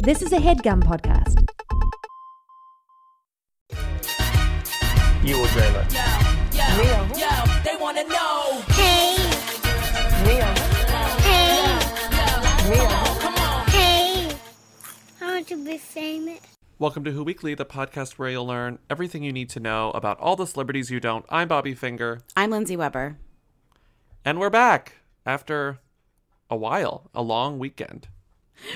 This is a HeadGum podcast. You or Jayla? Yo, they wanna know. Hey, Mia. hey, Mia. Come on. hey. I want to be famous. Welcome to Who Weekly, the podcast where you'll learn everything you need to know about all the celebrities you don't. I'm Bobby Finger, I'm Lindsay Weber. and we're back after a while, a long weekend.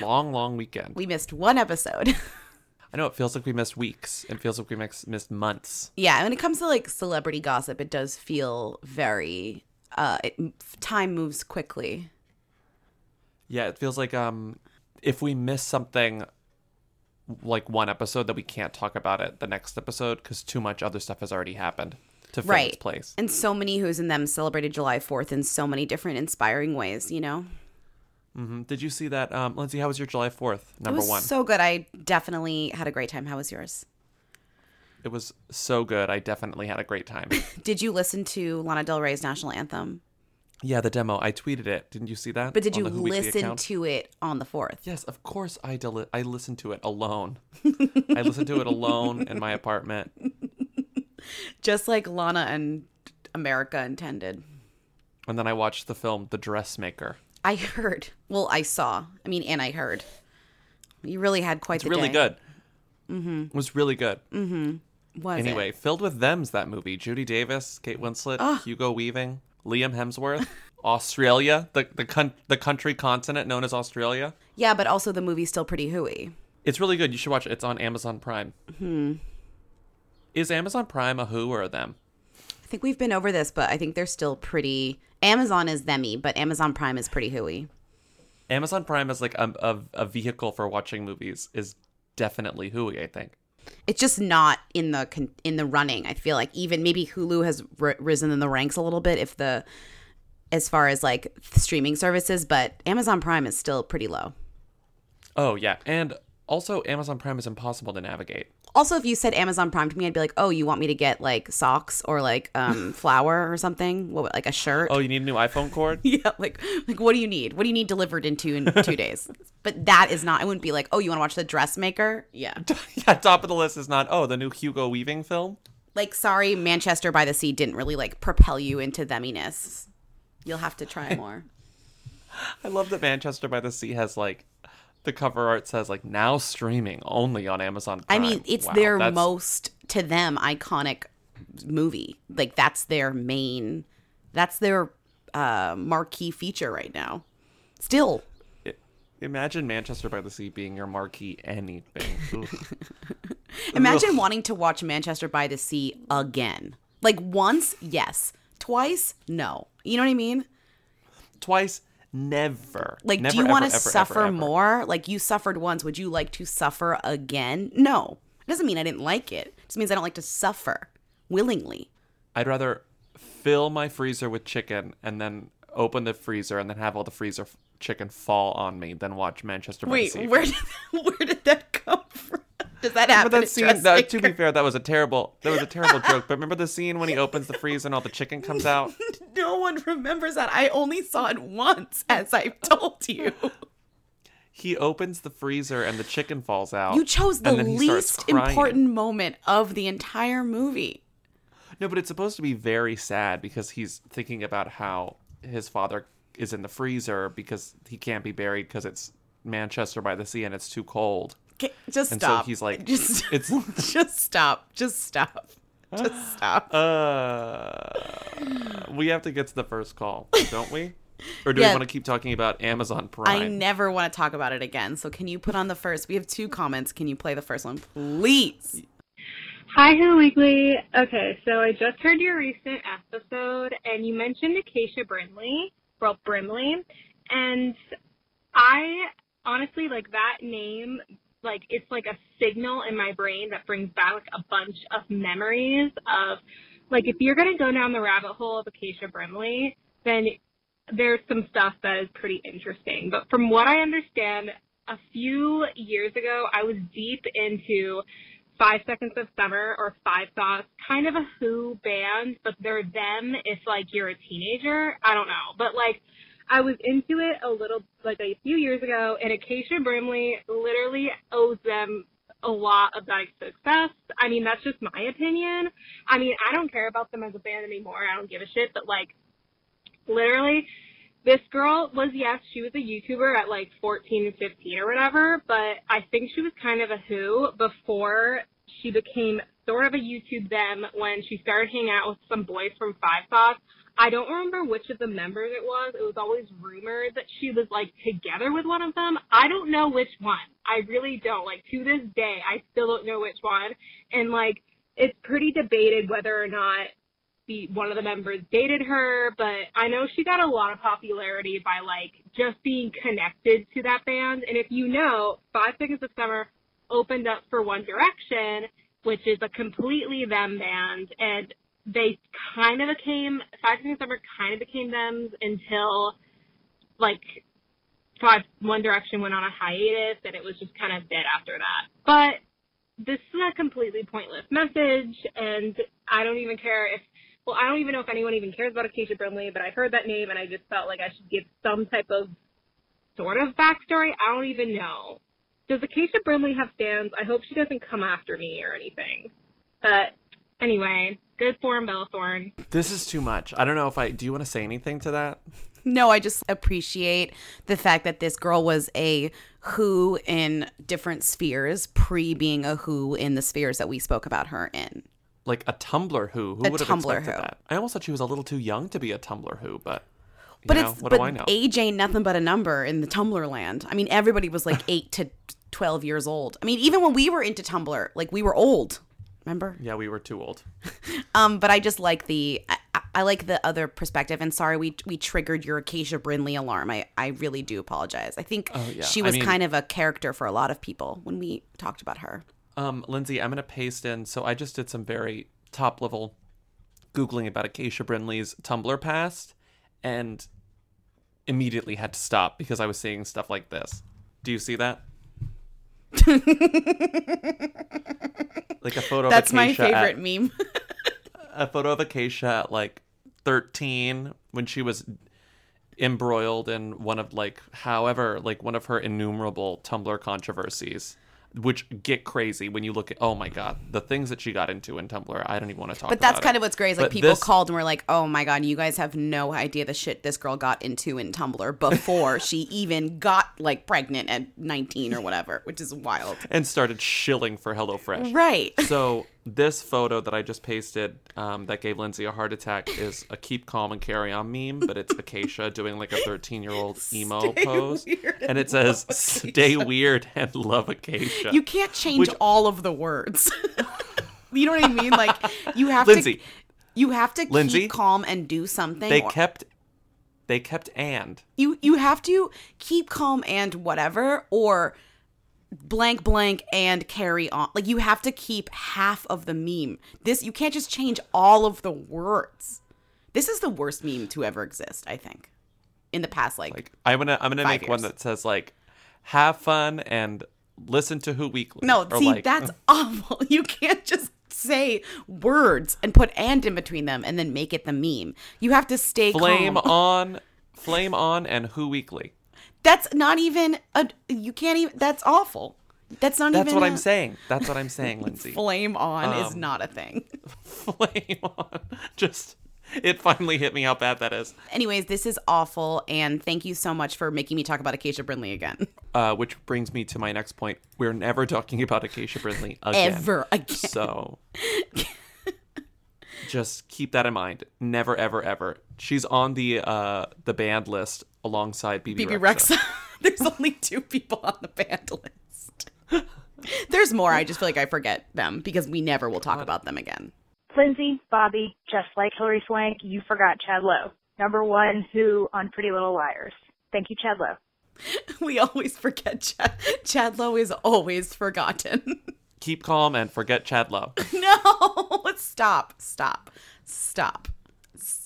Long, long weekend. We missed one episode. I know it feels like we missed weeks. It feels like we missed months. yeah, when it comes to like celebrity gossip, it does feel very uh it, time moves quickly. Yeah, it feels like um if we miss something like one episode that we can't talk about it the next episode because too much other stuff has already happened to fill right. its place. And so many who's in them celebrated July 4th in so many different inspiring ways, you know? Hmm Did you see that, um, Lindsay? How was your July Fourth? Number it was one. so good. I definitely had a great time. How was yours? It was so good. I definitely had a great time. Did you listen to Lana Del Rey's national anthem? yeah, the demo. I tweeted it. Didn't you see that? But did you the Who Weekly listen to it on the 4th? Yes, of course. I deli- I listened to it alone. I listened to it alone in my apartment. Just like Lana and America intended. And then I watched the film The Dressmaker. I heard. Well, I saw. I mean, and I heard. You really had quite It's the really day. good. Mm-hmm. It was really good. Was it? Anyway, filled with them's that movie. Judy Davis, Kate Winslet, Hugo Weaving, Liam Hemsworth, Australia, the the con- the country continent known as Australia. Yeah, but also the movie's still pretty hooey. It's really good. You should watch it. It's on Amazon Prime. Hmm. Is Amazon Prime a who or a them? I think we've been over this, but I think they're still pretty. Amazon is themy, but Amazon Prime is pretty hooey. Amazon Prime is like a, a, a vehicle for watching movies is definitely hooey, I think. It's just not in the in the running. I feel like even maybe Hulu has r- risen in the ranks a little bit if the as far as like streaming services, but Amazon Prime is still pretty low. Oh yeah, and also Amazon Prime is impossible to navigate. Also, if you said Amazon Prime to me, I'd be like, "Oh, you want me to get like socks or like um flour or something? What, like a shirt?" Oh, you need a new iPhone cord? Yeah, like like what do you need? What do you need delivered into in two days? But that is not. I wouldn't be like, oh, you want to watch the dressmaker? Yeah. yeah, top of the list is not. Oh, the new Hugo Weaving film. Like, sorry, Manchester by the Sea didn't really like propel you into theminess. You'll have to try more. I love that Manchester by the Sea has like the cover art says like now streaming only on Amazon. I mean, it's Wow, their that's- most to them iconic movie. Like that's their main. That's their uh, marquee feature right now. Still, Imagine Manchester by the Sea being your marquee anything. Imagine wanting to watch Manchester by the Sea again. Like once, yes. Twice, no. You know what I mean? Twice, never. Like, Never, do you want to suffer ever. more? Like, you suffered once. Would you like to suffer again? No. It doesn't mean I didn't like it. It just means I don't like to suffer willingly. I'd rather fill my freezer with chicken and then open the freezer and then have all the freezer f- chicken fall on me than watch Manchester Sea. where did where did that come from? Does that happen? Remember that scene? That, to be fair, that was a terrible. That was a terrible joke. But remember the scene when he opens the freezer and all the chicken comes out? no one remembers that. I only saw it once, as I've told you. He opens the freezer and the chicken falls out. You chose the and then he starts least important moment of the entire movie. No, but it's supposed to be very sad because he's thinking about how his father is in the freezer because he can't be buried because it's Manchester by the Sea and it's too cold. Okay, just And so stop. he's like, just it's just stop. Just stop. Just stop. uh, we have to get to the first call, don't we? Or do Yeah. we want to keep talking about Amazon Prime? I never want to talk about it again. So can you put on the first? We have two comments. Can you play the first one, please? Hi, Who Weekly. Okay, so I just heard your recent episode, and you mentioned Acacia Brinley, well, Brinley, and I honestly like that name. Like it's like a signal in my brain that brings back a bunch of memories of, like, if you're gonna go down the rabbit hole of Acacia Brinley, then there's some stuff that is pretty interesting. But from what I understand, a few years ago, I was deep into Five Seconds of Summer or Five Thoughts, kind of a Who band, but they're them if like you're a teenager. I don't know, but like I was into it a little, like a few years ago, and Acacia Brinley literally owes them a lot of that success. I mean, that's just my opinion. I mean, I don't care about them as a band anymore. I don't give a shit, but like, literally, this girl was, yes, she was a YouTuber at like 14 and 15 or whatever, but I think she was kind of a who before she became sort of a YouTube them when she started hanging out with some boys from Five Sauce. I don't remember which of the members it was. It was always rumored that she was like together with one of them. I don't know which one. I really don't. Like to this day, I still don't know which one. And like it's pretty debated whether or not the one of the members dated her, but I know she got a lot of popularity by like just being connected to that band. And if you know, Five Seconds of Summer opened up for One Direction, which is a completely them band, and they kind of became Five of Summer kind of became them until like Five One Direction went on a hiatus, and it was just kind of dead after that. But this is a completely pointless message, and I don't even care if well, I don't even know if anyone even cares about Acacia Brinley, but I heard that name and I just felt like I should give some type of sort of backstory. I don't even know. Does Acacia Brinley have fans? I hope she doesn't come after me or anything. But anyway, good form, him, Bella Thorne. This is too much. I don't know if I. Do you want to say anything to that? No, I just appreciate the fact that this girl was a who in different spheres, pre being a who in the spheres that we spoke about her in. Like a Tumblr who? Who A would have Tumblr expected who. that? I almost thought she was a little too young to be a Tumblr who, but. You But know, it's what but do I know? age ain't nothing but a number in the Tumblr land. I mean, everybody was like eight to twelve years old. I mean, even when we were into Tumblr, like we were old. Remember? Yeah, we were too old. Um, but I just like the I, I- I like the other perspective. And sorry, we we triggered your Acacia Brinley alarm. I I really do apologize. I think Oh, yeah. she I was mean- kind of a character for a lot of people when we talked about her. Um, Lindsay, I'm gonna paste in. So I just did some very top level googling about Acacia Brinley's Tumblr past, and immediately had to stop because I was seeing stuff like this. Do you see that? like a photo. That's of my Acacia at- favorite meme. a photo of Acacia at like 13 when she was embroiled in one of like however like one of her innumerable Tumblr controversies which get crazy when you look at oh my god the things that she got into in Tumblr I don't even want to talk about But that's kind it. of what's great. Is like But people this- called and were like, "Oh my god, you guys have no idea the shit this girl got into in Tumblr before she even got like pregnant at 19 or whatever," which is wild. and started shilling for HelloFresh Right. so this photo that I just pasted um, that gave Lindsay a heart attack is a keep calm and carry on meme, but it's Acacia doing like a 13 year old emo pose, weird and it says "Stay weird and love Acacia." You can't change Which- all of the words. you know what I mean? Like you have Lindsay, to you have to Lindsay, keep calm and do something. they or- kept they kept and you you have to keep calm and whatever or blank blank and carry on. Like you have to keep half of the meme. This you can't just change all of the words. This is the worst meme to ever exist i think in the past like, like I'm gonna I'm gonna make one that says like have fun and listen to Who Weekly. no see like, that's awful. You can't just say words and put and in between them and then make it the meme. You have to stay flame calm. on, flame on, and Who Weekly. That's not even a you can't even that's awful that's not That's even That's what i I'm saying. That's what I'm saying, Lindsay. flame on is Um, not a thing flame on. Just it finally hit me how bad that is. Anyways, this is awful, and thank you so much for making me talk about Acacia Brinley again. Uh, which brings me to my next point. We're never talking about Acacia Brinley again. Ever again. So just keep that in mind. Never, ever, ever. She's on the uh the band list alongside Bebe, Bebe Rexha. Rexha. There's only two people on the band list. There's more. I just feel like I forget them because we never will talk about them again. Lindsay, Bobby, just like Hilary Swank, you forgot Chad Lowe. Number one who on Pretty Little Liars. Thank you, Chad Lowe. We always forget Chad. Chad Lowe is always forgotten. Keep calm and forget Chad Lowe. no, stop, stop, stop,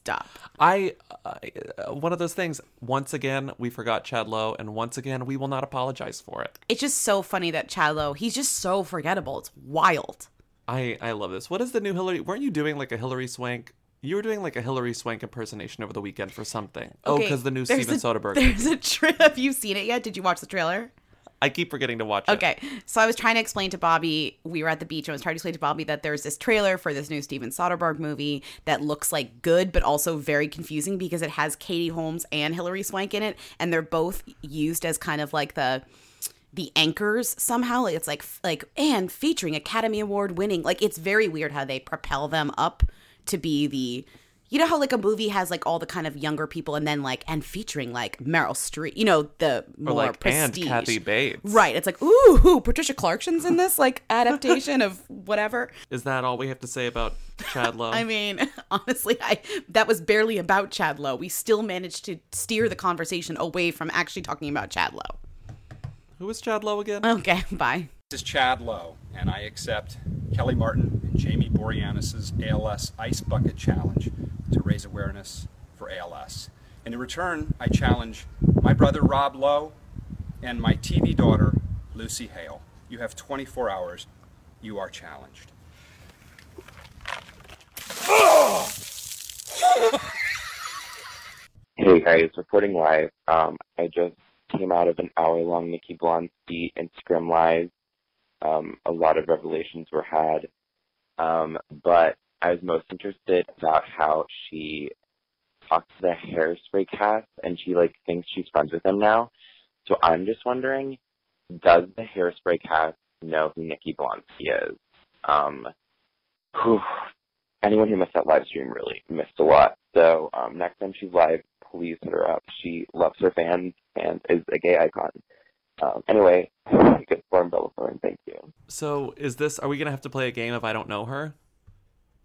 stop. I, uh, one of those things. Once again, we forgot Chad Lowe, and once again, we will not apologize for it. It's just so funny that Chad Lowe, he's just so forgettable. It's wild. I I love this. What is the new Hilary? Weren't you doing like a Hilary Swank You were doing like a Hilary Swank impersonation over the weekend for something. Oh, because the new Steven a- Soderbergh. There's a trip. Have you seen it yet? Did you watch the trailer? I keep forgetting to watch it. Okay. So I was trying to explain to Bobby, we were at the beach, and I was trying to explain to Bobby that there's this trailer for this new Steven Soderbergh movie that looks like good, but also very confusing because it has Katie Holmes and Hilary Swank in it, and they're both used as kind of like the the anchors somehow. It's like like and featuring Academy Award winning. Like it's very weird how they propel them up to be the you know how like a movie has like all the kind of younger people and then like and featuring like Meryl Streep, you know, the Or more like prestige. and Kathy Bates. Right. It's like, ooh, ooh, Patricia Clarkson's in this like adaptation of whatever. Is that all we have to say about Chad Lowe? I mean, honestly, I that was barely about Chad Lowe. We still managed to steer the conversation away from actually talking about Chad Lowe. Who is Chad Lowe again? Okay, bye. This is Chad Lowe, and I accept Kelly Martin and Jamie Boreanaz's ALS Ice Bucket Challenge to raise awareness for ALS. And in return, I challenge my brother Rob Lowe and my TV daughter Lucy Hale. You have 24 hours. You are challenged. Hey guys, reporting live. Um, I just came out of an hour-long Nikki Blonsky Instagram live. Um, a lot of revelations were had, um, but I was most interested about how she talked to the Hairspray cast, and she like thinks she's friends with them now. So I'm just wondering, does the Hairspray cast know who Nikki Blonsky is? Um, whew, anyone who missed that live stream really missed a lot. So um, next time she's live, please hit her up. She loves her fans and is a gay icon. Um, anyway, good form, Bella Thorne. Thank you. So is this? Are we gonna have to play a game if I don't know her?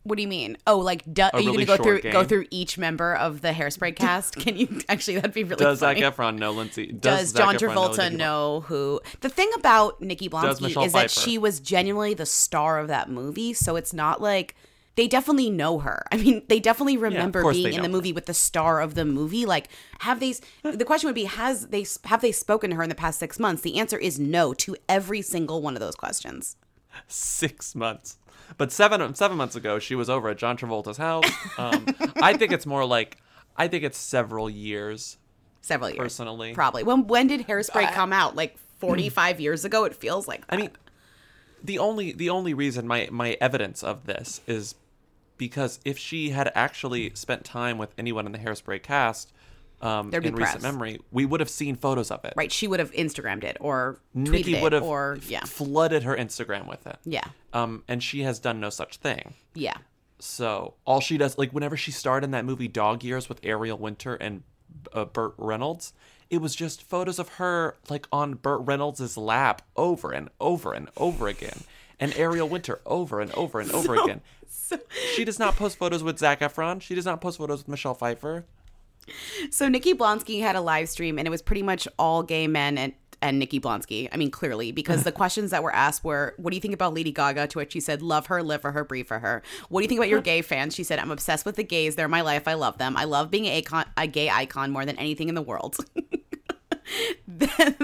What do you mean? Oh, like do, are you really going to go through short go through each member of the Hairspray cast? Can you actually? That'd be really Does funny. Zac Efron know Lindsay? Does, Zac John Efron Travolta Lindsay know, who? The thing about Nikki Blonsky Michelle is that she was genuinely the star of that movie, so it's not like they definitely know her. I mean, they definitely remember course being they in the know movie with the star of the movie. Like, have they? The question would be, has they have they spoken to her in the past six months? The answer is no to every single one of those questions. Six months. But seven seven months ago, she was over at John Travolta's house. Um, I think it's more like I think it's several years. Several years, Personally. probably. When when did Hairspray come out? Like forty five years ago. It feels like. That. I mean, the only the only reason my my evidence of this is because if she had actually spent time with anyone in the Hairspray cast um, in recent press. memory, we would have seen photos of it. right, she would have Instagrammed it or Nikki would have or f- flooded her Instagram with it. yeah, Um, and she has done no such thing. yeah. So all she does, like whenever she starred in that movie Dog Years with Ariel Winter and uh, Burt Reynolds, it was just photos of her like on Burt Reynolds' lap over and over and over again, and Ariel Winter over and over and over again. she does not post photos with Zac Efron. She does not post photos with Michelle Pfeiffer. So Nikki Blonsky had a live stream, and it was pretty much all gay men and and Nikki Blonsky. I mean, clearly, because the questions that were asked were, "What do you think about Lady Gaga?" To which she said, "Love her, live for her, breathe for her." What do you think about your gay fans? She said, "I'm obsessed with the gays. They're my life. I love them. I love being a, a gay icon more than anything in the world." then,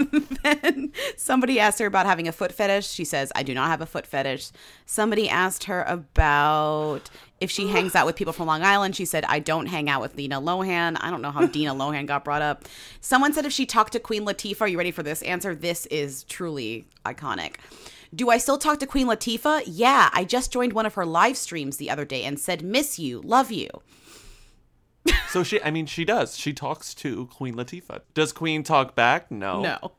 then somebody asked her about having a foot fetish. She says, I do not have a foot fetish. Somebody asked her about if she hangs out with people from Long Island. She said, I don't hang out with Dina Lohan. I don't know how Dina Lohan got brought up. Someone said if she talked to Queen Latifah. Are you ready for this answer? This is truly iconic. Do I still talk to Queen Latifah? Yeah, I just joined one of her live streams the other day and said, Miss you, love you. So she, I mean, she does. She talks to Queen Latifah. Does Queen talk back? No. No.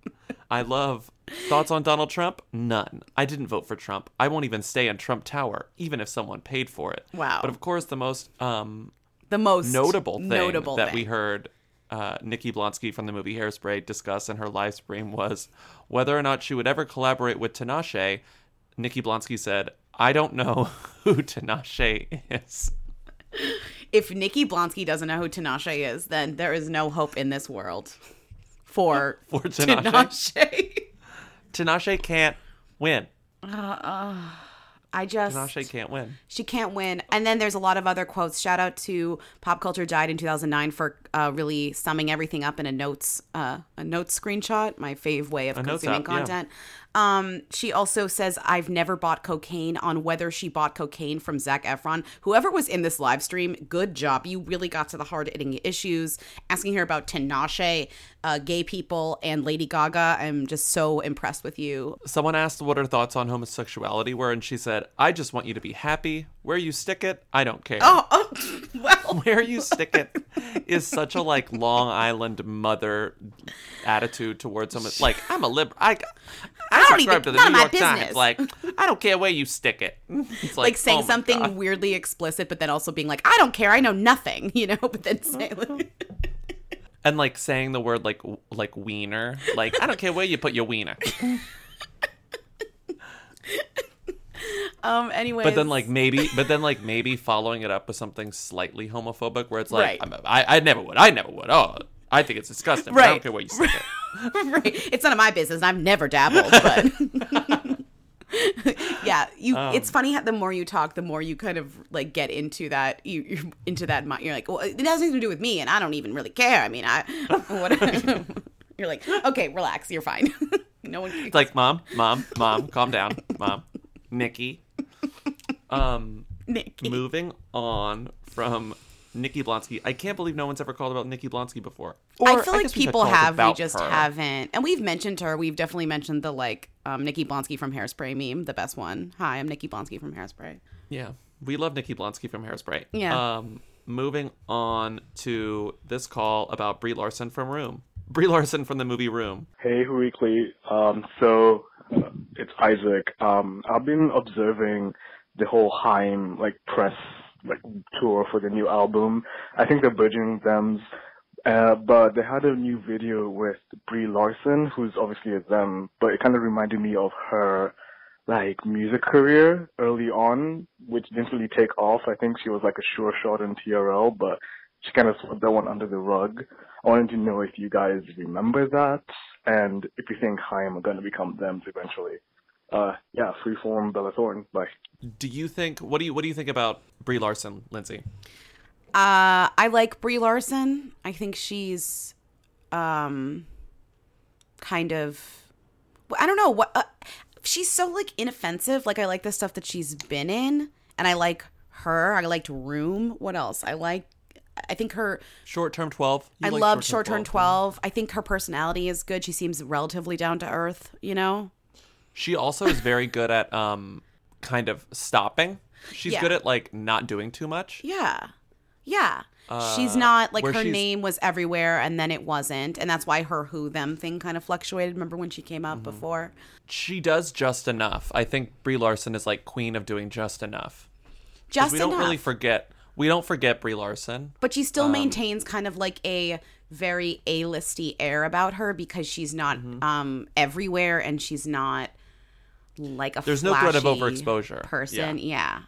I love thoughts on Donald Trump. None. I didn't vote for Trump. I won't even stay in Trump Tower, even if someone paid for it. Wow. But of course, the most um, The most notable thing notable that thing. we heard uh, Nikki Blonsky from the movie Hairspray discuss in her live stream was whether or not she would ever collaborate with Tinashe. Nikki Blonsky said, "I don't know who Tinashe is." If Nikki Blonsky doesn't know who Tinashe is, then there is no hope in this world for For Tinashe. Tinashe. Tinashe can't win. Uh, uh, I just Tinashe can't win. she can't win. And then there's a lot of other quotes. Shout out to Pop Culture Died in 2009 for uh, really summing everything up in a notes uh, a notes screenshot. My fave way of A consuming app, yeah. content. Um, she also says, I've never bought cocaine on whether she bought cocaine from Zac Efron. Whoever was in this live stream, good job. You really got to the hard hitting issues, asking her about Tinashe, uh, gay people, and Lady Gaga. I'm just so impressed with you. Someone asked what her thoughts on homosexuality were, and she said, I just want you to be happy. Where you stick it, I don't care. Oh, oh well. Where you stick it is such a like Long Island mother attitude towards someone. Like, I'm a liberal. I, I, don't subscribe even- to the New York Times. business. Like, I don't care where you stick it. It's Like, saying oh something God. weirdly explicit, but then also being like, I don't care, I know nothing, you know? But then say, and like saying the word like like wiener. Like, I don't care where you put your wiener. Um, anyway. But then like maybe, but then like maybe following it up with something slightly homophobic, where it's like, Right. I I never would, I never would. Oh, I think it's disgusting. But I don't Right. care where you it. right. It's none of my business. I've never dabbled, but yeah, you. Um, it's funny how the more you talk, the more you kind of like get into that. You you're into that. You're like, well, it has nothing to do with me, and I don't even really care. I mean, I. What, you're like, okay, relax. You're fine. no one. Cares. It's like, mom, mom, mom, calm down, mom, Nikki. Um, Nikki. moving on from Nikki Blonsky. I can't believe no one's ever called about Nikki Blonsky before. I Or feel like guess we've had people have, we just her. haven't. And we've mentioned her. We've definitely mentioned the like um, Nikki Blonsky from Hairspray meme, the best one. Hi, I'm Nikki Blonsky from Hairspray. Yeah, we love Nikki Blonsky from Hairspray. Yeah. Um, moving on to this call about Brie Larson from Room. Brie Larson from the movie Room. Hey, Weekly. Um, so uh, it's Isaac. Um, I've been observing the whole Haim like press like tour for the new album. I think they're bridging them, uh, but they had a new video with Brie Larson, who's obviously a them, but it kind of reminded me of her like music career early on, which didn't really take off. I think she was like a sure shot in TRL, but she kind of swept that one under the rug. I wanted to know if you guys remember that and if you think Haim are going to become them eventually. Uh, yeah, freeform Bella Thorne. Bye. Do you think what do you what do you think about Brie Larson, Lindsay? Uh, I like Brie Larson. I think she's, um, kind of, I don't know what. Uh, she's so like inoffensive. Like I like the stuff that she's been in, and I like her. I liked Room. What else? I like. I think her. Short term twelve. You I like loved Short Term 12. Twelve. I think her personality is good. She seems relatively down to earth. You know. She also is very good at um kind of stopping. She's Yeah. good at like not doing too much. Yeah. Yeah. she's Uh, not like her name was everywhere and then it wasn't. And that's why her who them thing kind of fluctuated. Remember when she came out Mm-hmm. before? She does just enough. I think Brie Larson is like queen of doing just enough. Just enough. we don't really forget. We don't forget Brie Larson. But she still Um, maintains kind of like a very A-listy air about her because she's not Mm-hmm. um everywhere and she's not like a There's no threat of overexposure. person. Yeah.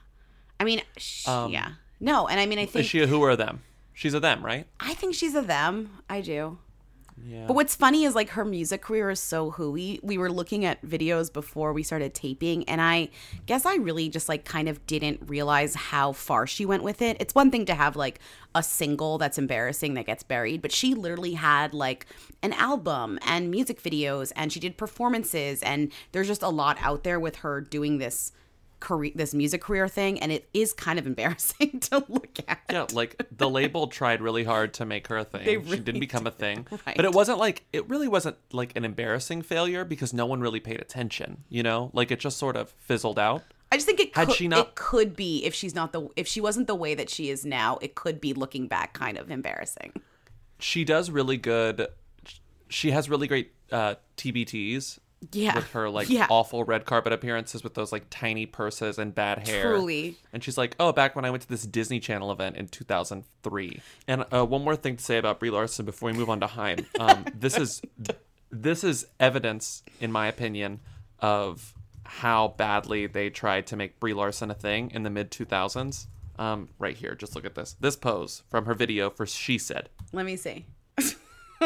I mean, sh- Um, yeah. No, and I mean I think Is she a who or a them? She's a them, right? I think she's a them. I do. Yeah. But what's funny is like her music career is so hooey. We were looking at videos before we started taping, and I guess I really just like kind of didn't realize how far she went with it. It's one thing to have like a single that's embarrassing that gets buried, but she literally had like an album and music videos, and she did performances, and there's just a lot out there with her doing this career, this music career thing, and it is kind of embarrassing to look at. Yeah, like the label tried really hard to make her a thing. They she didn't become a thing. Right. But it wasn't like it really wasn't like an embarrassing failure because no one really paid attention, you know? Like it just sort of fizzled out. I just think it Had could, she not- it could be if she's not the if she wasn't the way that she is now, it could be looking back kind of embarrassing. She does really good she has really great uh TBTs. Yeah. With her like Yeah. awful red carpet appearances with those like tiny purses and bad hair. Truly. And she's like, "Oh, back when I went to this Disney Channel event in 2003." And uh, one more thing to say about Brie Larson before we move on to Haim. Um, this is this is evidence, in my opinion, of how badly they tried to make Brie Larson a thing in the mid 2000s. Um, right here, just look at this. This pose from her video for "She Said." Let me see.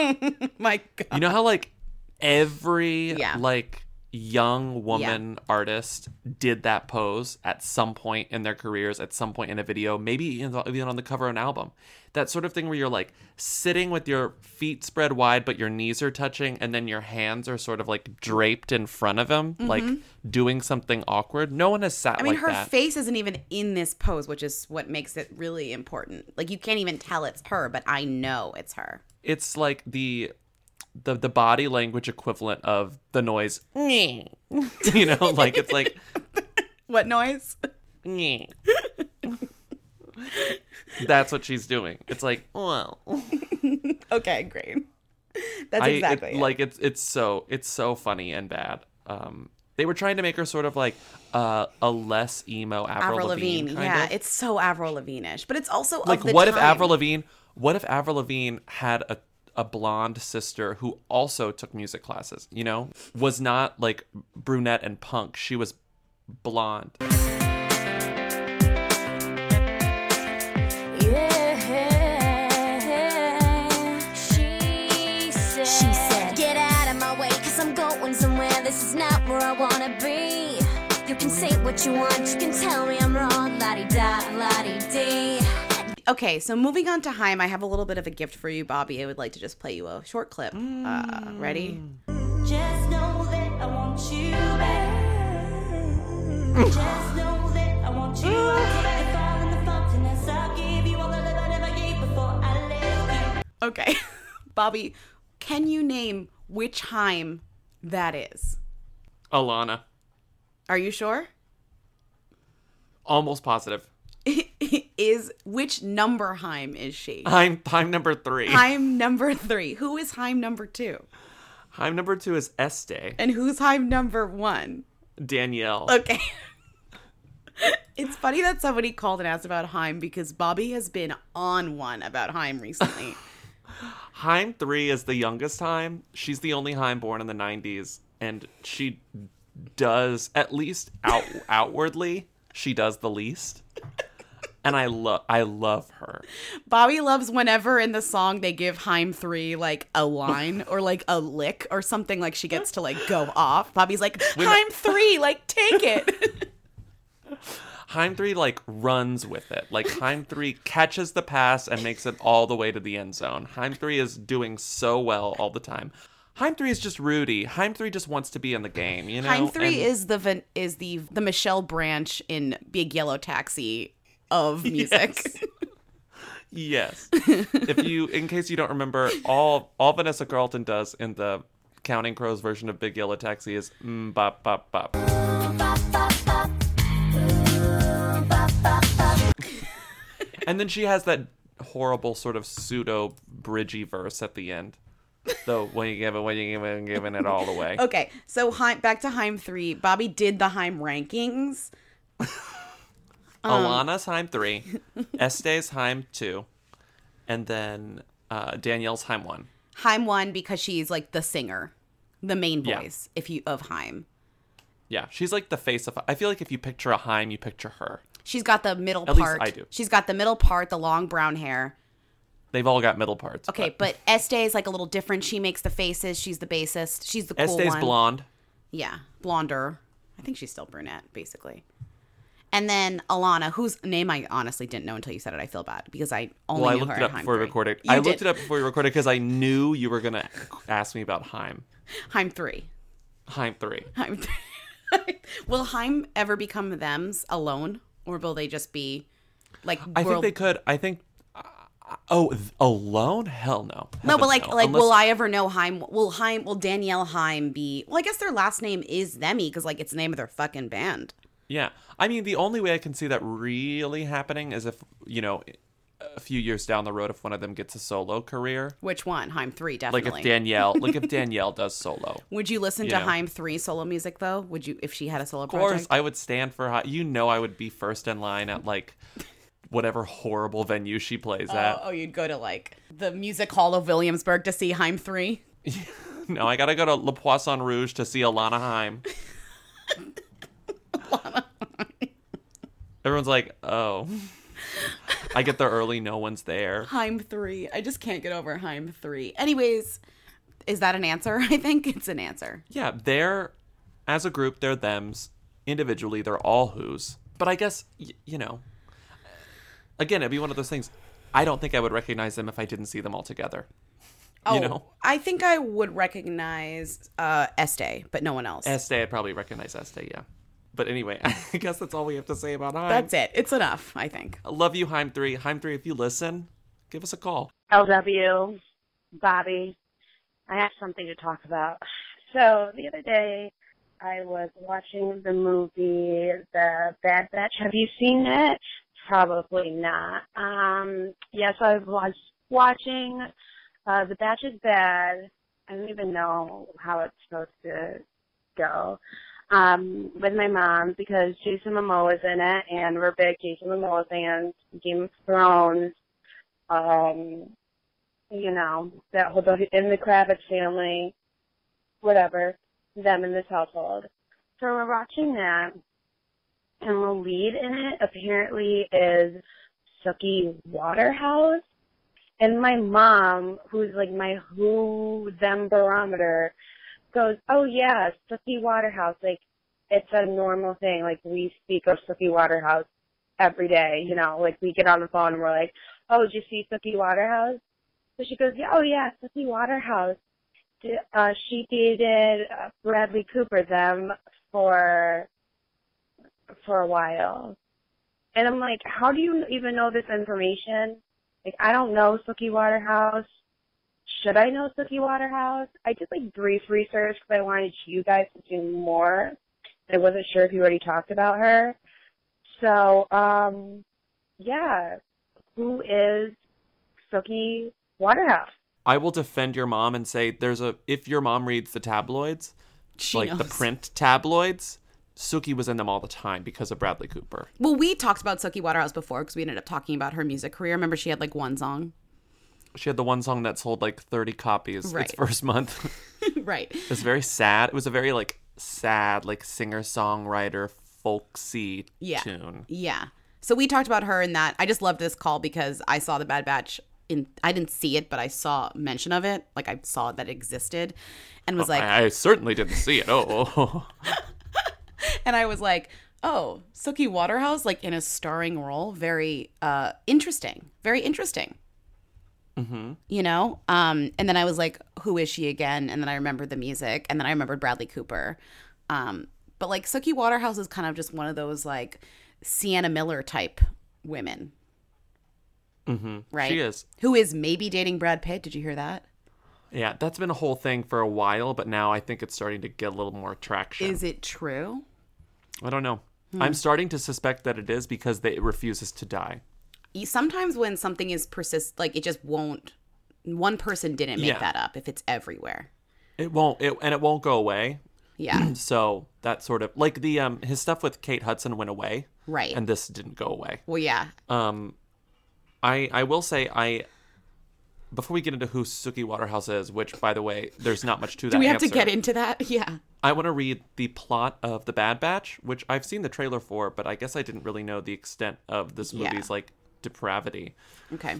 My God. You know how like every Yeah. like young woman artist did that pose at some point in their careers, at some point in a video, maybe even on the cover of an album. That sort of thing where you're like sitting with your feet spread wide, but your knees are touching, and then your hands are sort of like draped in front of him, like doing something awkward. No one has sat Mm-hmm. I mean, like her that. face isn't even in this pose, which is what makes it really important. Like you can't even tell it's her, but I know it's her. it's like the the the body language equivalent of the noise you know like it's like What noise? that's what she's doing it's like well okay, great. That's I- it- exactly it. like it's it's so it's so funny and bad um they were trying to make her sort of like uh, a less emo Avril, Avril Lavigne, Lavigne. Yeah, of. it's so Avril Lavigne-ish, but it's also like what if. Avril Lavigne what if Avril Lavigne had a a blonde sister who also took music classes, you know? Was not like brunette and punk. She was blonde. She said, she said, Get out of my way, cause I'm going somewhere. This is not where I wanna be. You can say what you want, you can tell me I'm wrong. La di da, la di dee. Okay, so moving on to Haim, I have a little bit of a gift for you, Bobby. I would like to just play you a short clip. Uh, ready? Just know that I want you back. Just know that I want you. I'll take the fall and the faultiness. I'll give you all the love I never gave before I left. Okay. Bobby, can you name which Haim that is? Alana. Are you sure? Almost positive. Is which number Haim is she? I'm I'm number three. Haim number three. Who is Haim number two? I'm number two is Este. And who's Haim number one? Danielle. Okay. it's funny that somebody called and asked about Haim because Bobby has been on one about Haim recently. Haim three is the youngest Haim. She's the only Haim born in the '90s, and she does at least out outwardly she does the least. And I love I love her. Bobby loves whenever in the song they give Haim 3 like a line or like a lick or something like she gets to like go off. Bobby's like, Haim 3, like take it. Haim three like runs with it. Like Haim three catches the pass and makes it all the way to the end zone. Haim three is doing so well all the time. Haim three is just Rudy. Haim three just wants to be in the game. You know. Haim 3 And- is the is the the Michelle Branch in Big Yellow Taxi of music. Yes. if you, in case you don't remember, all all Vanessa Carlton does in the Counting Crows version of Big Yellow Taxi is mm, bop bop bop. and then she has that horrible sort of pseudo bridgy verse at the end. Though when you give it, when you give it, giving it all the way. Okay, so Haim, back to Haim 3. Bobby did the Haim rankings. Um, Alana's Haim three, Este's Haim two, and then uh, Danielle's Haim one. Haim 1 because she's like the singer, the main Yeah. voice if you of Haim. Yeah, she's like the face of. I feel like if you picture a Haim, you picture her. She's got the middle At least part. I do. She's got the middle part, the long brown hair. They've all got middle parts. Okay, but Este is like a little different. She makes the faces. She's the bassist. She's the cool Este's one. blonde. Yeah, blonder. I think she's still brunette, basically. And then Alana, whose name I honestly didn't know until you said it. I feel bad because I only Well, I knew looked her it up before we recorded. You I did. looked it up before we recorded because I knew you were gonna ask me about Haim. Haim 3. Haim three. Haim 3. will Haim ever become them's alone? Or will they just be like I think they could. I think. Uh, oh, alone? Hell no. No, but like, no. like, Unless- will I ever know Haim? Will Haim? Will Danielle Haim be? Well, I guess their last name is Themy because like it's the name of their fucking band. Yeah, I mean, the only way I can see that really happening is if you know, a few years down the road, if one of them gets a solo career. Which one? Haim three, definitely. Like if Danielle, like if Danielle does solo. Would you listen you to know. Haim three solo music though? Would you if she had a solo Of course, project? I would stand for. Hi- You know, I would be first in line at like whatever horrible venue she plays Oh, at. oh, you'd go to like the Music Hall of Williamsburg to see Haim three. No, I gotta go to Le Poisson Rouge to see Alana Haim. Everyone's like, oh. I get there early, no one's there. Haim three. I just can't get over Haim three. Anyways, is that an answer? I think it's an answer. Yeah, they're as a group, they're thems. Individually, they're all who's. But I guess y- you know. Again, it'd be one of those things. I don't think I would recognize them if I didn't see them all together. Oh, You know, I think I would recognize uh, Este, but no one else. Este, I'd probably recognize Este, yeah. But anyway, I guess that's all we have to say about Haim. That's it. It's enough, I think. I love you, Haim three. Haim three, if you listen, give us a call. LW, Bobby, I have something to talk about. So the other day, I was watching the movie The Bad Batch. Have you seen it? Probably not. Um, yes, I was watching uh, The Batch is Bad. I don't even know how it's supposed to go. Um, with my mom because Jason Momoa is in it, and we're big Jason Momoa fans. Game of Thrones, um, you know, that whole in the Kravitz family, whatever, them in this household. So we're watching that, and the lead in it apparently is Suki Waterhouse. And my mom, who's like my who them barometer, goes, "Oh yeah, Suki Waterhouse. Like it's a normal thing. Like we speak of Suki Waterhouse every day. You know, like we get on the phone and we're like, "Oh, did you see Suki Waterhouse?" So she goes, "Yeah, oh yeah, Suki Waterhouse. Uh, she dated uh, Bradley Cooper them for for a while." And I'm like, "How do you even know this information?" Like, I don't know Suki Waterhouse. Should I know Suki Waterhouse? I did like brief research because I wanted you guys to do more. I wasn't sure if you already talked about her. So, um, yeah, who is Suki Waterhouse? I will defend your mom and say there's a if your mom reads the tabloids, She like the print tabloids, Suki was in them all the time because of Bradley Cooper. Well, we talked about Suki Waterhouse before because we ended up talking about her music career. Remember, she had like one song. She had the one song that sold like 30 copies Right. its first month. right. it was very sad. It was a very like sad, like singer songwriter, folksy Yeah. tune. Yeah. So we talked about her in that. I just love this call because I saw the Bad Batch in. I didn't see it, but I saw mention of it. Like I saw that it existed, and was like, I, I certainly didn't see it. Oh, and I was like, oh, Suki Waterhouse, like in a starring role, very uh interesting, very interesting. Mm-hmm. you know um and then i was like who is she again and then i remembered the music and then i remembered bradley cooper um but like suki waterhouse is kind of just one of those like sienna miller type women Mm-hmm. right She is. who is maybe dating brad pitt did you hear that Yeah, that's been a whole thing for a while, but now I think it's starting to get a little more traction. is it true I don't know. Hmm. I'm starting to suspect that it is because they, it refuses to die. Sometimes when something is persist like it just won't one person didn't make Yeah. that up if it's everywhere It won't, it, and it won't go away. Yeah. so that sort of like the um his stuff with Kate Hudson went away, Right. And this didn't go away. well yeah Um, I I will say I before we get into who Suki Waterhouse is, which by the way, there's not much to that. do we have to get into that yeah I want to read the plot of The Bad Batch, which I've seen the trailer for, but I guess I didn't really know the extent of this Yeah. movie's like depravity. okay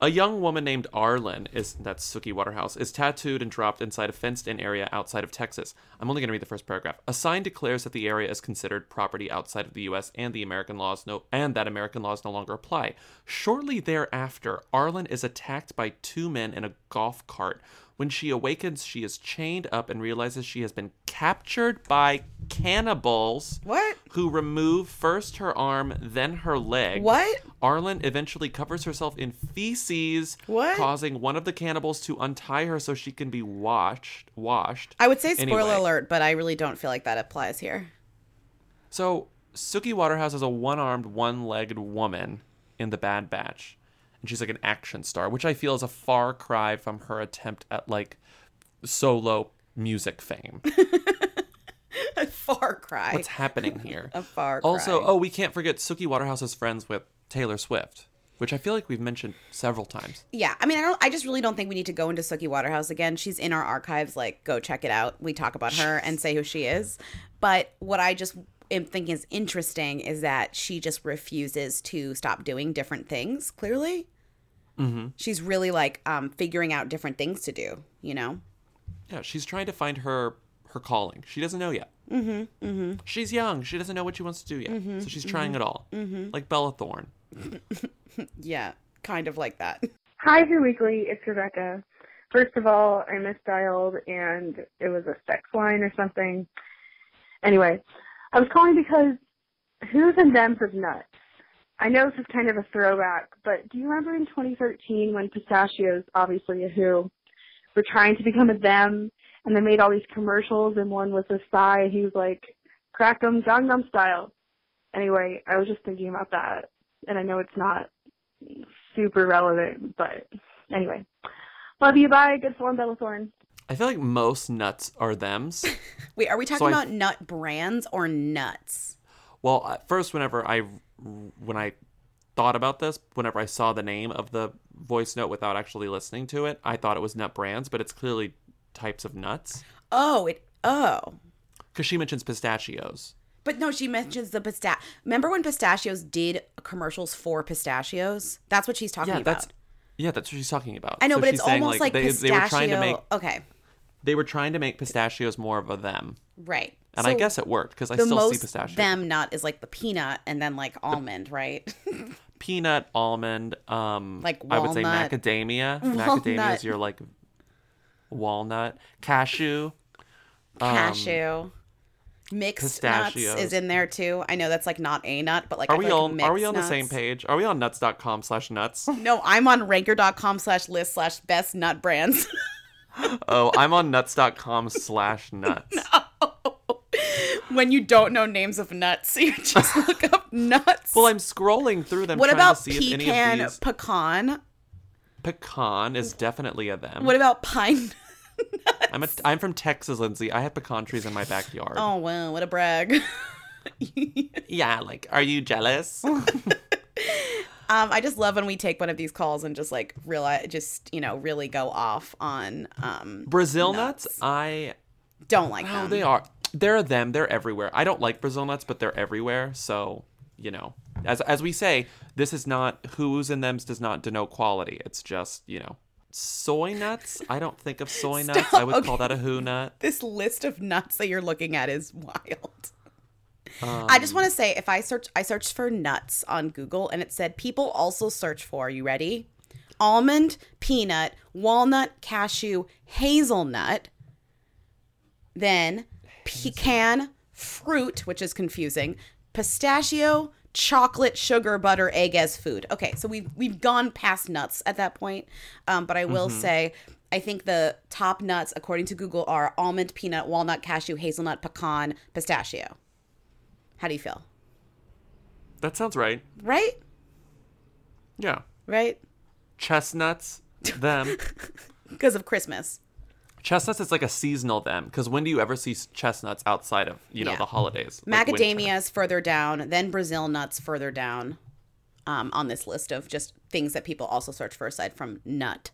A young woman named Arlen is that's Suki Waterhouse is tattooed and dropped inside a fenced-in area outside of Texas. I'm only going to read the first paragraph. A sign declares that the area is considered property outside of the U.S. and the American laws no and that American laws no longer apply. Shortly thereafter, Arlen is attacked by two men in a golf cart. When she awakens, she is chained up and realizes she has been captured by cannibals. What? Who remove first her arm, then her leg. What? Arlen eventually covers herself in feces, What? causing one of the cannibals to untie her so she can be washed. Washed. i would say spoiler Anyway, alert but i really don't feel like that applies here So Suki Waterhouse is a one-armed, one-legged woman in the Bad Batch, and she's like an action star, which I feel is a far cry from her attempt at like solo music fame. a far cry What's happening here? a far cry. Also, oh, we can't forget Suki Waterhouse is friends with Taylor Swift, which I feel like we've mentioned several times. Yeah, I mean, I don't. I just really don't think we need to go into Suki Waterhouse again. She's in our archives. Like, go check it out. We talk about her and say who she is. But what I just am think is interesting is that she just refuses to stop doing different things. Clearly, Mm-hmm. she's really like um, figuring out different things to do. You know? Yeah, she's trying to find her her calling. She doesn't know yet. Mm-hmm. Mm-hmm. She's young. She doesn't know what she wants to do yet. Mhm, So she's trying mhm, it all. mhm. Like Bella Thorne. Yeah, kind of like that. Hi, Who Weekly. It's Rebecca. First of all, I misdialed and it was a sex line or something. Anyway, I was calling because Who's and Them's is nuts. I know this is kind of a throwback, but do you remember in 2013 when Pistachios, obviously a Who, were trying to become a Them and they made all these commercials and one was a Psy and he was like, crack 'em Gangnam style. Anyway, I was just thinking about that and I know it's not super relevant, but anyway. Love you. Bye. Good form, Bella Thorne. I feel like most nuts are thems. Wait, are we So talking I- about nut brands or nuts? Well, at first, whenever I when I thought about this, whenever I saw the name of the voice note without actually listening to it, I thought it was nut brands, but it's clearly types of nuts Oh, it. Oh, because she mentions pistachios. but no, she mentions the pistach. Remember when pistachios did commercials for pistachios? That's what she's talking yeah, about. that's yeah, that's what she's talking about. I know, So but it's almost like, they, pistachio. they were trying to make okay, they were trying to make pistachios more of a them, right. and I guess it worked because I the still see pistachio. them nut is like the peanut and then like almond, right? peanut, almond, um, Like I would say walnut. macadamia. Macadamia is your like walnut, cashew, um, Cashew. Mixed nuts pistachios. is in there too. I know that's like not a nut, but like are I we feel like? Are we mixed on the same page? Are we on nuts.com slash nuts? No, I'm on ranker.com slash list slash best nut brands. Oh, I'm on nuts.com slash nuts. No. when you don't know names of nuts, you just look up nuts. Well, I'm scrolling through them. what trying about to see if any pecan of these pecan? pecan is definitely a them. What about pine? nuts? I'm a, I'm from Texas, Lindsay. I have pecan trees in my backyard. Oh wow, what a brag. Yeah, like, are you jealous? Um, I just love when we take one of these calls and just like realize, just you know, really go off on um Brazil nuts, I don't like Oh, them. they are. They're them. They're everywhere. I don't like Brazil nuts, but they're everywhere. So you know, as as we say, this is not who's and them's does not denote quality. It's just you know, soy nuts. I don't think of soy nuts. I Stop, would call that a who nut. This list of nuts that you're looking at is wild. Um, I just want to say if I search I searched for nuts on Google and it said people also search for, you ready? Almond, peanut, walnut, cashew, hazelnut, then pecan, fruit, which is confusing, pistachio, chocolate, sugar, butter, egg as food. Okay, so we've we've gone past nuts at that point. Um, but I will Mhm. say I think the top nuts according to Google are almond, peanut, walnut, cashew, hazelnut, pecan, pistachio. How do you feel? that sounds right. Right? Yeah, Right? chestnuts. Them. Because of Christmas. Chestnuts is like a seasonal them because when do you ever see chestnuts outside of you know Yeah. the holidays? Like. Macadamia is further down, then Brazil nuts further down um, on this list of just things that people also search for aside from nut.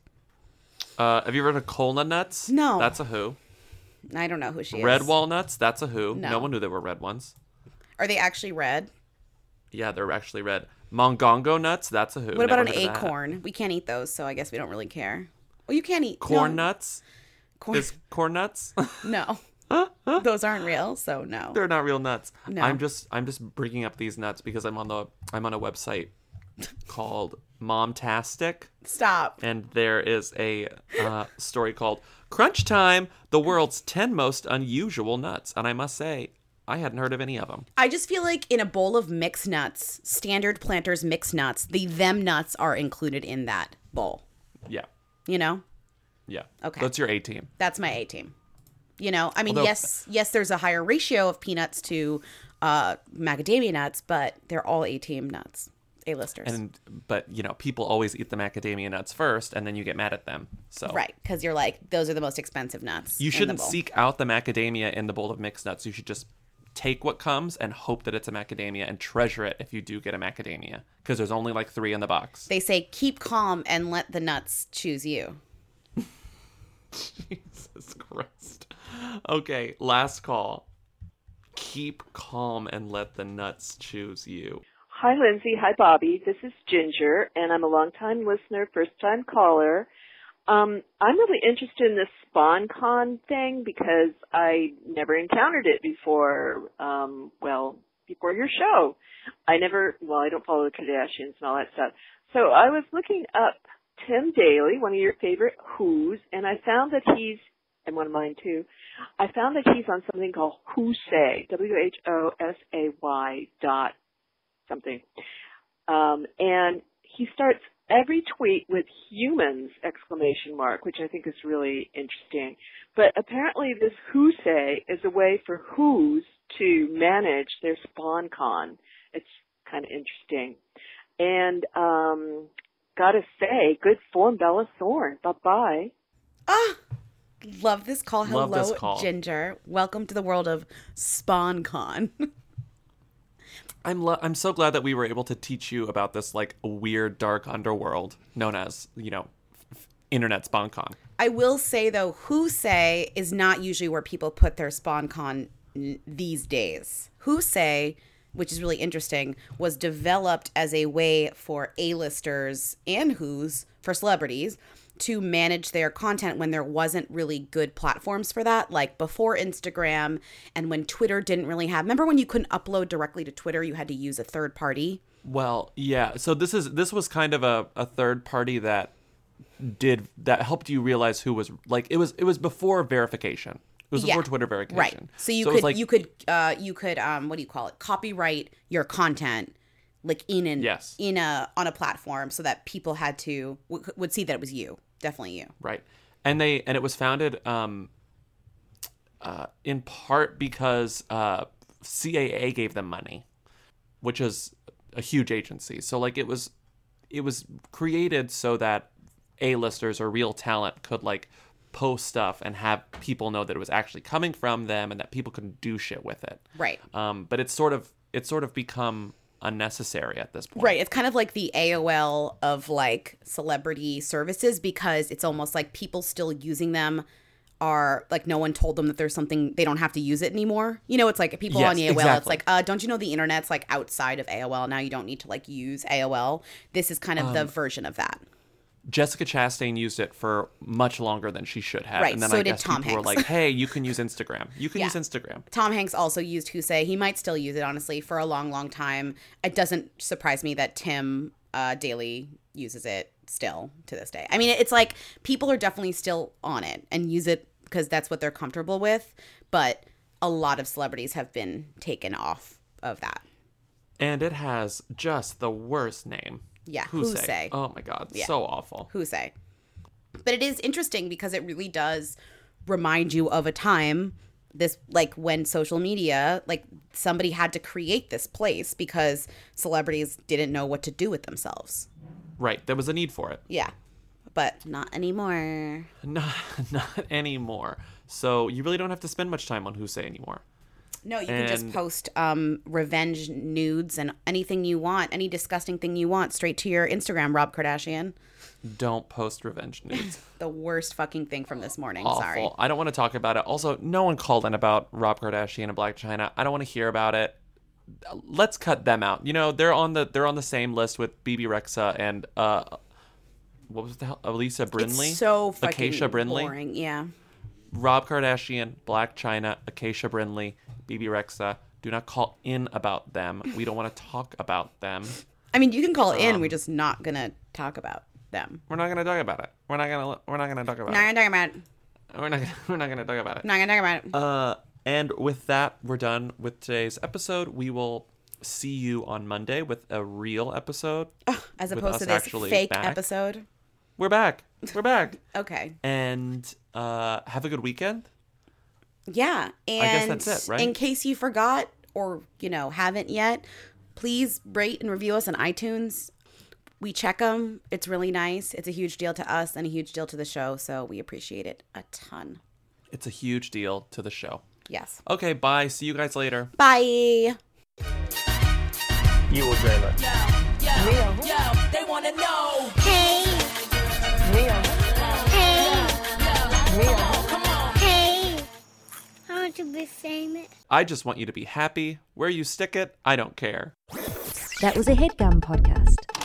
Uh, have you ever heard of Kolna nuts? No. That's a who. I don't know who she Red is. Red walnuts. That's a who. No. No one knew they were red ones. Are they actually red? Yeah, they're actually red. Mongongo nuts. That's a who. What about Never an heard of that. acorn? We can't eat those, so I guess we don't really care. Well, you can't eat Corn no, nuts. Corn- Is corn nuts? No, those aren't real, so no. They're not real nuts. No. I'm just I'm just bringing up these nuts because I'm on the I'm on a website called Momtastic, Stop. and there is a uh, story called Crunch Time: The World's Ten Most Unusual Nuts, and I must say I hadn't heard of any of them. I just feel like in a bowl of mixed nuts, standard planters mixed nuts, the them nuts are included in that bowl. Yeah, You know? yeah. Okay. That's your A team. That's my A team. You know, I mean, Although- yes, yes, there's a higher ratio of peanuts to uh, macadamia nuts, but they're all A team nuts, A listers. And but you know people always eat the macadamia nuts first, and then you get mad at them. So Right, because you're like, those are the most expensive nuts. You in the shouldn't seek out the macadamia in the bowl of mixed nuts. You should just take what comes and hope that it's a macadamia and treasure it if you do get a macadamia because there's only like three in the box. They say keep calm and let the nuts choose you. Jesus Christ. Okay, last call. Keep calm and let the nuts choose you. Hi, Lindsay. Hi, Bobby. This is Ginger, and I'm a longtime listener, first time caller. Um, I'm really interested in this SponCon thing because I never encountered it before. Um, well, before your show, I never. Well, I don't follow the Kardashians and all that stuff. So I was looking up Tim Daly, one of your favorite Who's, and I found that he's and one of mine too. I found that he's on something called Who Say, W H O S A Y dot something. Um, and he starts every tweet with humans exclamation mark, which I think is really interesting. But apparently this Who Say is a way for Who's to manage their SponCon. It's kind of interesting. And um gotta say, good form, Bella Thorne. Bye bye. Ah, love this call. Hello, Love this call. Ginger. Welcome to the world of SponCon. I'm lo- I'm so glad that we were able to teach you about this like weird dark underworld known as you know f- internet SponCon. I will say though, Who Say is not usually where people put their SponCon n- these days. Who Say, which is really interesting, was developed as a way for A-listers and Who's for celebrities to manage their content when there wasn't really good platforms for that, like before Instagram and when Twitter didn't really have. Remember when you couldn't upload directly to Twitter, you had to use a third party? Well, yeah. So this is this was kind of a, a third party that did that helped you realize who was like it was it was before verification. It was Yeah. before Twitter verification. Right. So you was could you could uh you could um what do you call it? Copyright your content like in an Yes. in a on a platform so that people had to w- would see that it was you. Definitely you. Right. And they and it was founded um uh in part because uh CAA gave them money, which is a huge agency. So like it was it was created so that A-listers or real talent could like post stuff and have people know that it was actually coming from them and that people could do shit with it. Right. Um but it's sort of it's sort of become unnecessary at this point. Right. It's kind of like the AOL of like celebrity services because it's almost like people still using them are like no one told them that there's something they don't have to use it anymore. You know, it's like people on Yes, AOL. It's like, uh, don't you know the internet's like outside of AOL now? You don't need to like use AOL. This is kind of the Um, version of that. Jessica Chastain used it for much longer than she should have. Right, And then so I did guess Tom people were like, hey, you can use Instagram. You can Yeah. use Instagram. Tom Hanks also used WhoSay. He might still use it, honestly, for a long, long time. It doesn't surprise me that Tim uh, Daly uses it still to this day. I mean, it's like people are definitely still on it and use it because that's what they're comfortable with. But a lot of celebrities have been taken off of that. And it has just the worst name. Yeah, WhoSay. WhoSay. Oh my god, Yeah. so awful. WhoSay. But it is interesting because it really does remind you of a time this like when social media like somebody had to create this place because celebrities didn't know what to do with themselves. Right, there was a need for it. Yeah. But not anymore. Not, not anymore. So you really don't have to spend much time on WhoSay anymore. No, you can just post um revenge nudes and anything you want, any disgusting thing you want straight to your Instagram, Rob Kardashian. Don't post revenge nudes. The worst fucking thing from this morning. Awful. Sorry. I don't want to talk about it. Also, no one called in about Rob Kardashian and Blac Chyna. I don't want to hear about it. Let's cut them out. You know, they're on the they're on the same list with Bebe Rexha and uh what was the hell? Elisa Brinley? It's so fucking Acacia Brinley. boring. Yeah. Rob Kardashian, Blac Chyna, Acacia Brinley, Bebe Rexha. Do not call in about them. We don't want to talk about them. I mean, you can call in. Um, We're just not gonna talk about them. We're not gonna talk about it. We're not gonna. We're not gonna talk about Not it. gonna talk about it. We're not. Gonna, we're not gonna talk about it. Not gonna talk about it. Uh, and with that, we're done with today's episode. We will see you on Monday with a real episode. As opposed to this fake back. episode. We're back. We're back. Okay. And uh, have a good weekend. Yeah. And I guess that's it, right? in case you forgot or, you know, haven't yet, please rate and review us on iTunes. We check them. It's really nice. It's a huge deal to us and a huge deal to the show. So we appreciate it a ton. It's a huge deal to the show. Yes. Okay, bye. See you guys later. Bye. You will dream it. Yo, yo, they wanna know. Want to be famous. I just want you to be happy. Where you stick it, I don't care. That was a HeadGum podcast.